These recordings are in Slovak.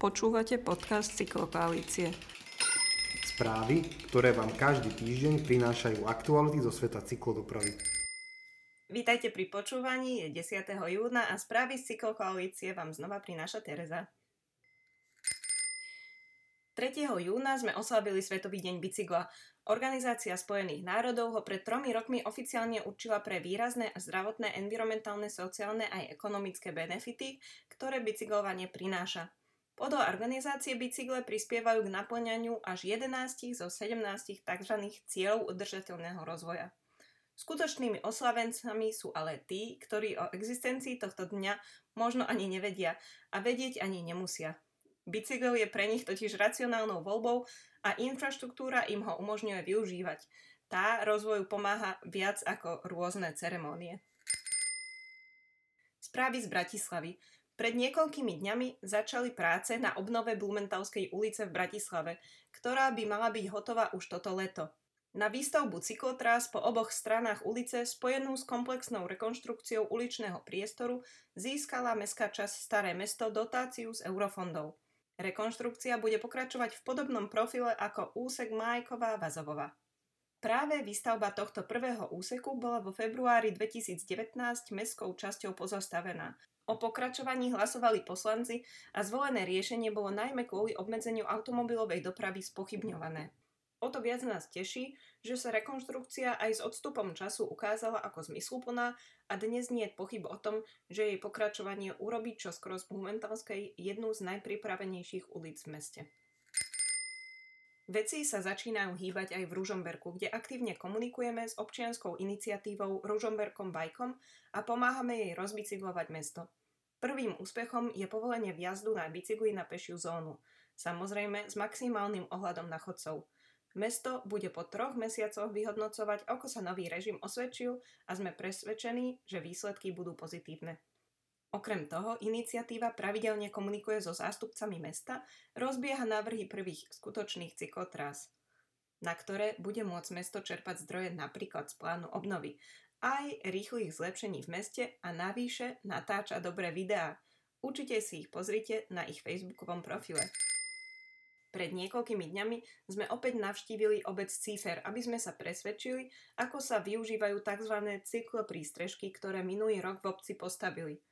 Počúvate podcast Cyklokoalície. Správy, ktoré vám každý týždeň prinášajú aktuality zo sveta cyklodopravy. Vítajte pri počúvaní, je 10. júna a správy z Cyklokoalície vám znova prináša Tereza. 3. júna sme oslavili Svetový deň bicykla. Organizácia Spojených národov ho pred tromi rokmi oficiálne určila pre výrazné a zdravotné, environmentálne, sociálne aj ekonomické benefity, ktoré bicyklovanie prináša. Podľa organizácie bicykle prispievajú k naplňaniu až 11 zo 17 tzv. cieľov udržateľného rozvoja. Skutočnými oslavencami sú ale tí, ktorí o existencii tohto dňa možno ani nevedia a vedieť ani nemusia. Bicykel je pre nich totiž racionálnou voľbou a infraštruktúra im ho umožňuje využívať. Tá rozvoju pomáha viac ako rôzne ceremónie. Správy z Bratislavy. Pred niekoľkými dňami začali práce na obnove Blumentalskej ulice v Bratislave, ktorá by mala byť hotová už toto leto. Na výstavbu cyklotrás po oboch stranách ulice spojenú s komplexnou rekonštrukciou uličného priestoru získala mestská časť Staré mesto dotáciu z eurofondov. Rekonštrukcia bude pokračovať v podobnom profile ako úsek Májková Vazovova. Práve výstavba tohto prvého úseku bola vo februári 2019 mestskou časťou pozostavená O pokračovaní hlasovali poslanci a zvolené riešenie bolo najmä kvôli obmedzeniu automobilovej dopravy spochybňované. O to viac nás teší, že sa rekonštrukcia aj s odstupom času ukázala ako zmysluplná a dnes nie je pochyb o tom, že jej pokračovanie urobí čoskoro z Momentálskej jednu z najpripravenejších ulic v meste. Veci sa začínajú hýbať aj v Ružomberku, kde aktívne komunikujeme s občianskou iniciatívou Ružomberkom Bajkom a pomáhame jej rozbicyklovať mesto. Prvým úspechom je povolenie vjazdu na bicykli na pešiu zónu. Samozrejme s maximálnym ohľadom na chodcov. Mesto bude po troch mesiacoch vyhodnocovať, ako sa nový režim osvedčil a sme presvedčení, že výsledky budú pozitívne. Okrem toho, iniciatíva pravidelne komunikuje so zástupcami mesta, rozbieha návrhy prvých skutočných cyklotrás, na ktoré bude môcť mesto čerpať zdroje napríklad z plánu obnovy aj rýchlych zlepšení v meste a navyše natáča dobré videá. Určite si ich pozrite na ich facebookovom profile. Pred niekoľkými dňami sme opäť navštívili obec Cífer, aby sme sa presvedčili, ako sa využívajú tzv. cykloprístrežky, ktoré minulý rok v obci postavili.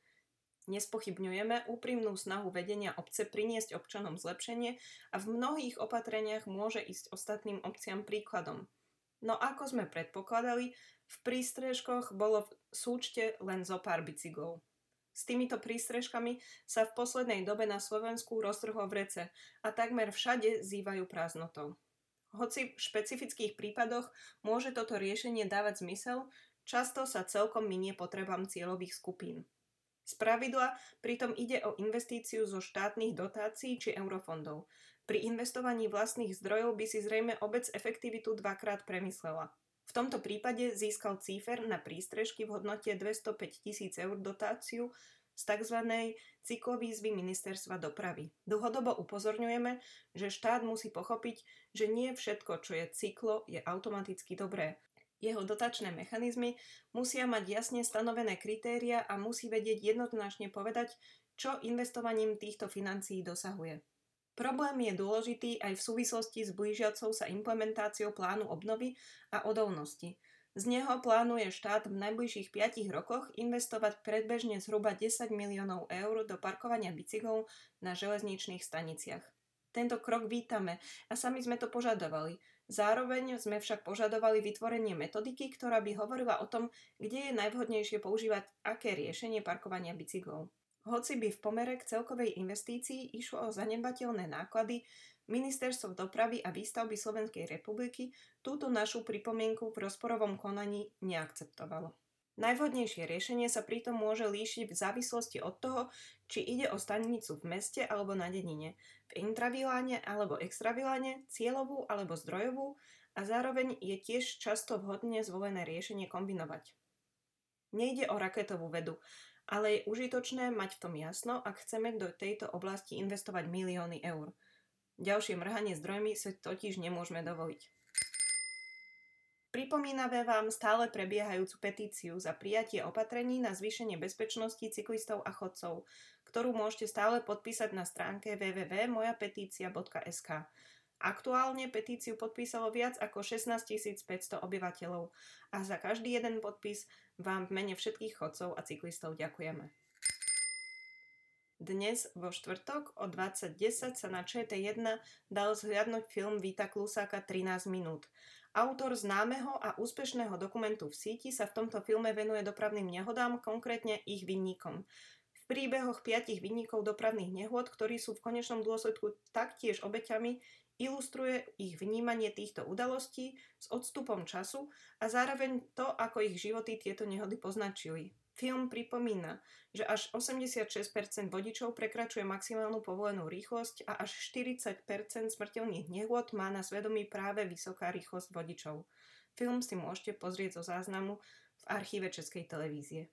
Nespochybňujeme úprimnú snahu vedenia obce priniesť občanom zlepšenie a v mnohých opatreniach môže ísť ostatným obciam príkladom. No ako sme predpokladali, v prístrežkoch bolo v súčte len zo pár bicyklov. S týmito prístrežkami sa v poslednej dobe na Slovensku roztrhlo rece a takmer všade zývajú prázdnotou. Hoci v špecifických prípadoch môže toto riešenie dávať zmysel, často sa celkom minie potrebám cieľových skupín. Z pravidla pritom ide o investíciu zo štátnych dotácií či eurofondov. Pri investovaní vlastných zdrojov by si zrejme obec efektivitu dvakrát premyslela. V tomto prípade získal Cífer na prístrežky v hodnote 205 tisíc eur dotáciu z tzv. cyklovýzvy ministerstva dopravy. Dlhodobo upozorňujeme, že štát musí pochopiť, že nie všetko, čo je cyklo, je automaticky dobré. Jeho dotačné mechanizmy musia mať jasne stanovené kritéria a musí vedieť jednoznačne povedať, čo investovaním týchto financií dosahuje. Problém je dôležitý aj v súvislosti s blížiacou sa implementáciou plánu obnovy a odolnosti. Z neho plánuje štát v najbližších 5 rokoch investovať predbežne zhruba 10 miliónov eur do parkovania bicyklov na železničných staniciach. Tento krok vítame a sami sme to požadovali. Zároveň sme však požadovali vytvorenie metodiky, ktorá by hovorila o tom, kde je najvhodnejšie používať aké riešenie parkovania bicyklov. Hoci by v pomere k celkovej investícii išlo o zanedbateľné náklady, Ministerstvo dopravy a výstavby Slovenskej republiky túto našu pripomienku v rozporovom konaní neakceptovalo. Najvhodnejšie riešenie sa pritom môže líšiť v závislosti od toho, či ide o stanicu v meste alebo na dedine, v intraviláne alebo extraviláne, cieľovú alebo zdrojovú a zároveň je tiež často vhodne zvolené riešenie kombinovať. Nejde o raketovú vedu, ale je užitočné mať v tom jasno, ak chceme do tejto oblasti investovať milióny eur. Ďalšie mrhanie zdrojmi sa totiž nemôžeme dovoliť. Pripomíname vám stále prebiehajúcu petíciu za prijatie opatrení na zvýšenie bezpečnosti cyklistov a chodcov, ktorú môžete stále podpísať na stránke www.mojapetícia.sk. Aktuálne petíciu podpísalo viac ako 16 500 obyvateľov a za každý jeden podpis vám v mene všetkých chodcov a cyklistov ďakujeme. Dnes vo štvrtok o 20.10 sa na ČT1 dal zhliadnúť film Víta Klusáka 13 minút. Autor známeho a úspešného dokumentu v síti sa v tomto filme venuje dopravným nehodám, konkrétne ich vinníkom. Príbehoch piatich vinníkov dopravných nehôd, ktorí sú v konečnom dôsledku taktiež obeťami, ilustruje ich vnímanie týchto udalostí s odstupom času a zároveň to, ako ich životy tieto nehody poznačili. Film pripomína, že až 86% vodičov prekračuje maximálnu povolenú rýchlosť a až 40% smrteľných nehôd má na svedomí práve vysoká rýchlosť vodičov. Film si môžete pozrieť zo záznamu v archíve Českej televízie.